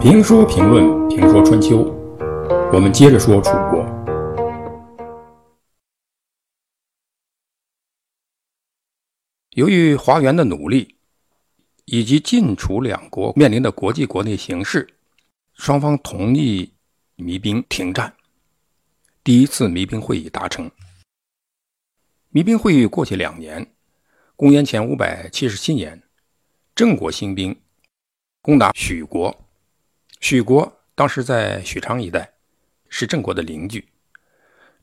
评说评论评说春秋，我们接着说楚国。由于华元的努力，以及晋楚两国面临的国际国内形势，双方同意弭兵停战。第一次弭兵会议达成。弭兵会议过去两年，公元前五百七十七年，郑国兴兵攻打许国。许国当时在许昌一带，是郑国的邻居。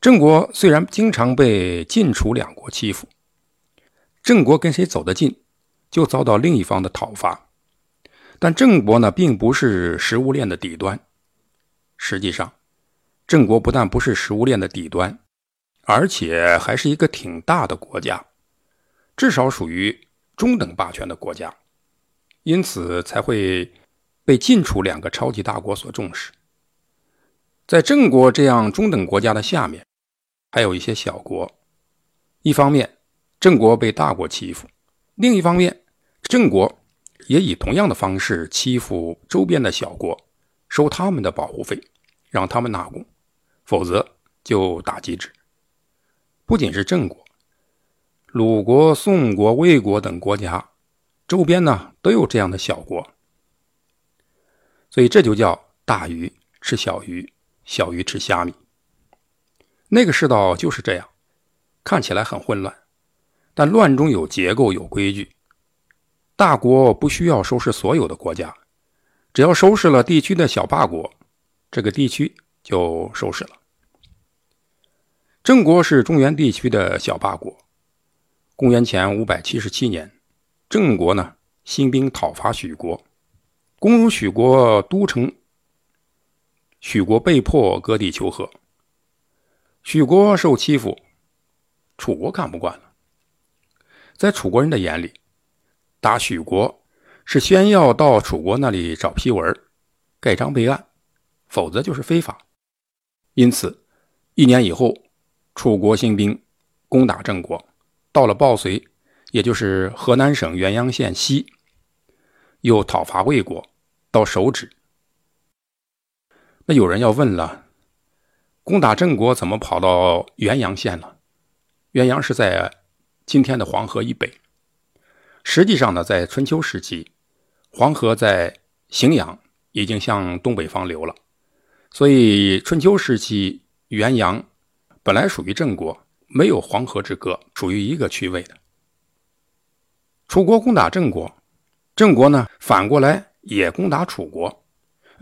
郑国虽然经常被晋楚两国欺负，郑国跟谁走得近，就遭到另一方的讨伐。但郑国呢，并不是食物链的底端。实际上，郑国不但不是食物链的底端。而且还是一个挺大的国家，至少属于中等霸权的国家，因此才会被晋楚两个超级大国所重视。在郑国这样中等国家的下面，还有一些小国。一方面，郑国被大国欺负；另一方面，郑国也以同样的方式欺负周边的小国，收他们的保护费，让他们纳贡，否则就打击之。不仅是郑国、鲁国、宋国、魏国等国家，周边呢都有这样的小国，所以这就叫大鱼吃小鱼，小鱼吃虾米。那个世道就是这样，看起来很混乱，但乱中有结构、有规矩。大国不需要收拾所有的国家，只要收拾了地区的小霸国，这个地区就收拾了。郑国是中原地区的小霸国。公元前五百七十七年，郑国呢兴兵讨伐许国，攻入许国都城。许国被迫割地求和。许国受欺负，楚国看不惯了。在楚国人的眼里，打许国是先要到楚国那里找批文，盖章备案，否则就是非法。因此，一年以后。楚国兴兵攻打郑国，到了抱随，也就是河南省原阳县西，又讨伐魏国，到手指。那有人要问了：攻打郑国怎么跑到原阳县了？原阳是在今天的黄河以北。实际上呢，在春秋时期，黄河在荥阳已经向东北方流了，所以春秋时期原阳。本来属于郑国，没有黄河之隔，属于一个区位的。楚国攻打郑国，郑国呢反过来也攻打楚国。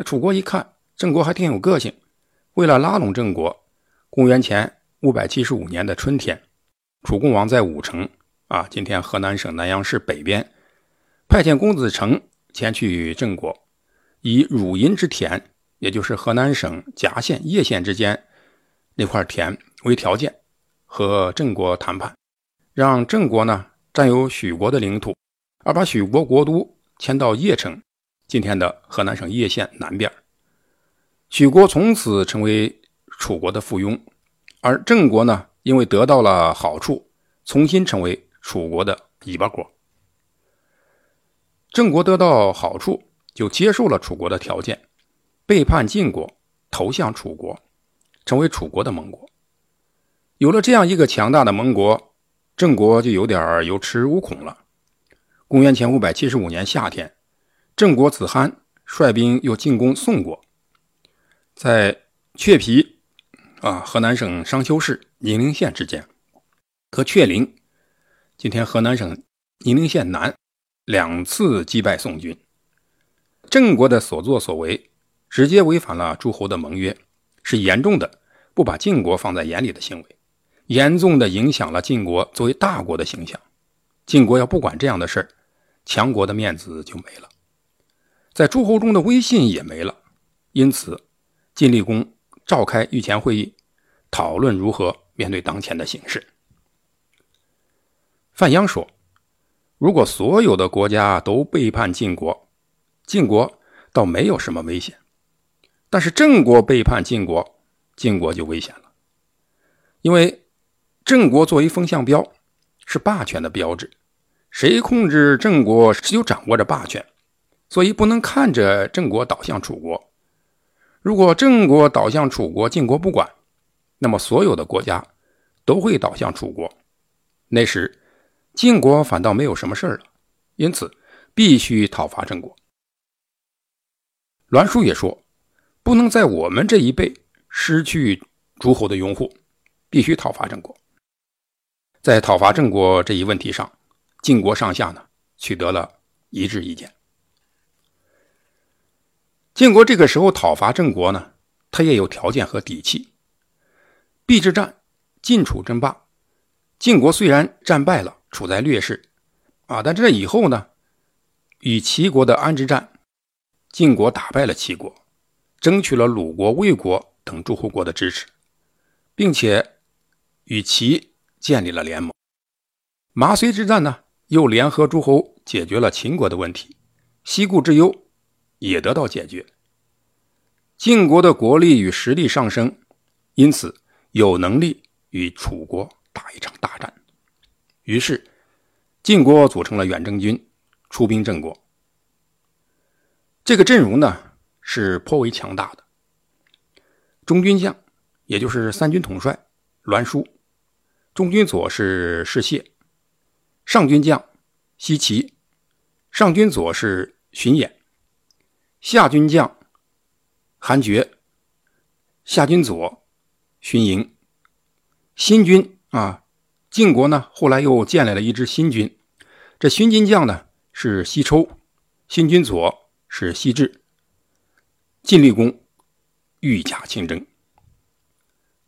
楚国一看郑国还挺有个性，为了拉拢郑国，公元前五百七十五年的春天，楚共王在武城啊，今天河南省南阳市北边，派遣公子成前去郑国，以汝阴之田，也就是河南省夹县叶县之间那块田。为条件和郑国谈判，让郑国呢占有许国的领土，而把许国国都迁到邺城，今天的河南省叶县南边。许国从此成为楚国的附庸，而郑国呢，因为得到了好处，重新成为楚国的尾巴国。郑国得到好处，就接受了楚国的条件，背叛晋国，投向楚国，成为楚国的盟国。有了这样一个强大的盟国，郑国就有点有恃无恐了。公元前五百七十五年夏天，郑国子罕率兵又进攻宋国，在雀皮啊，河南省商丘市宁陵县之间，和雀陵（今天河南省宁陵县南）两次击败宋军。郑国的所作所为，直接违反了诸侯的盟约，是严重的不把晋国放在眼里的行为。严重的影响了晋国作为大国的形象。晋国要不管这样的事儿，强国的面子就没了，在诸侯中的威信也没了。因此，晋厉公召开御前会议，讨论如何面对当前的形势。范鞅说：“如果所有的国家都背叛晋国，晋国倒没有什么危险；但是郑国背叛晋国，晋国就危险了，因为。”郑国作为风向标，是霸权的标志。谁控制郑国，谁就掌握着霸权，所以不能看着郑国倒向楚国。如果郑国倒向楚国，晋国不管，那么所有的国家都会倒向楚国。那时，晋国反倒没有什么事了。因此，必须讨伐郑国。栾书也说，不能在我们这一辈失去诸侯的拥护，必须讨伐郑国。在讨伐郑国这一问题上。晋国上下呢取得了一致意见。晋国这个时候讨伐郑国呢，他也有条件和底气。邲之战，晋楚争霸，晋国虽然战败了，处在劣势，啊，但这以后呢，与齐国的安之战，晋国打败了齐国，争取了鲁国、魏国等诸侯国的支持，并且与齐建立了联盟。麻遂之战呢？又联合诸侯解决了秦国的问题，西顾之忧也得到解决。晋国的国力与实力上升，因此有能力与楚国打一场大战。于是，晋国组成了远征军，出兵郑国。这个阵容呢是颇为强大的。中军将，也就是三军统帅栾书；中军左是士燮。上军将西岐，上军左是荀偃，下军将韩厥，下军左荀盈。新军啊，晋国呢后来又建立了一支新军，这新军将呢是西抽，新军左是西至。晋厉公御驾亲征，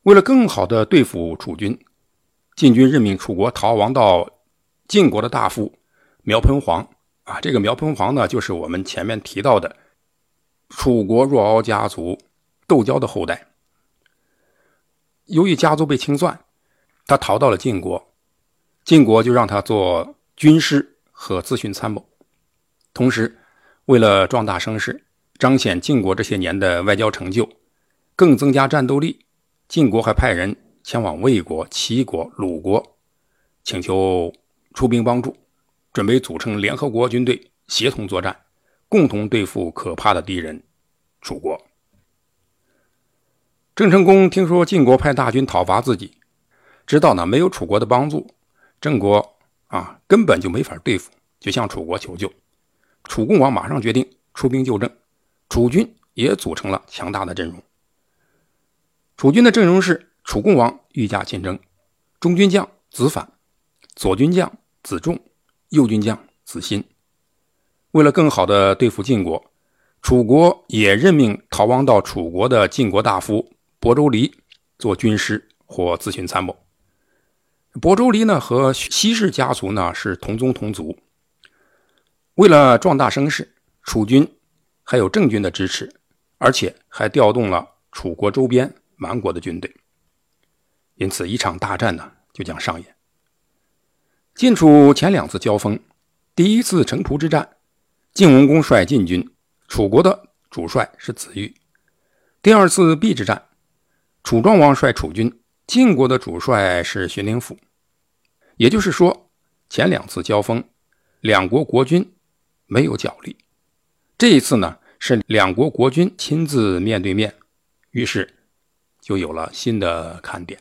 为了更好的对付楚军，晋军任命楚国逃亡到。晋国的大夫苗喷黄啊，这个苗喷黄呢，就是我们前面提到的楚国若敖家族窦交的后代。由于家族被清算，他逃到了晋国，晋国就让他做军师和咨询参谋。同时，为了壮大声势，彰显晋国这些年的外交成就，更增加战斗力，晋国还派人前往魏国、齐国、鲁国，请求。出兵帮助，准备组成联合国军队，协同作战，共同对付可怕的敌人楚国。郑成功听说晋国派大军讨伐自己，知道呢没有楚国的帮助，郑国啊根本就没法对付，就向楚国求救。楚共王马上决定出兵救郑，楚军也组成了强大的阵容。楚军的阵容是：楚共王御驾亲征，中军将子反，左军将。子仲，右军将子欣。为了更好的对付晋国，楚国也任命逃亡到楚国的晋国大夫亳州离做军师或咨询参谋。亳州离呢和西氏家族呢是同宗同族。为了壮大声势，楚军还有郑军的支持，而且还调动了楚国周边蛮国的军队。因此，一场大战呢就将上演。晋楚前两次交锋，第一次城濮之战，晋文公率晋军，楚国的主帅是子玉；第二次邲之战，楚庄王率楚军，晋国的主帅是荀林甫。也就是说，前两次交锋，两国国君没有角力。这一次呢，是两国国君亲自面对面，于是就有了新的看点。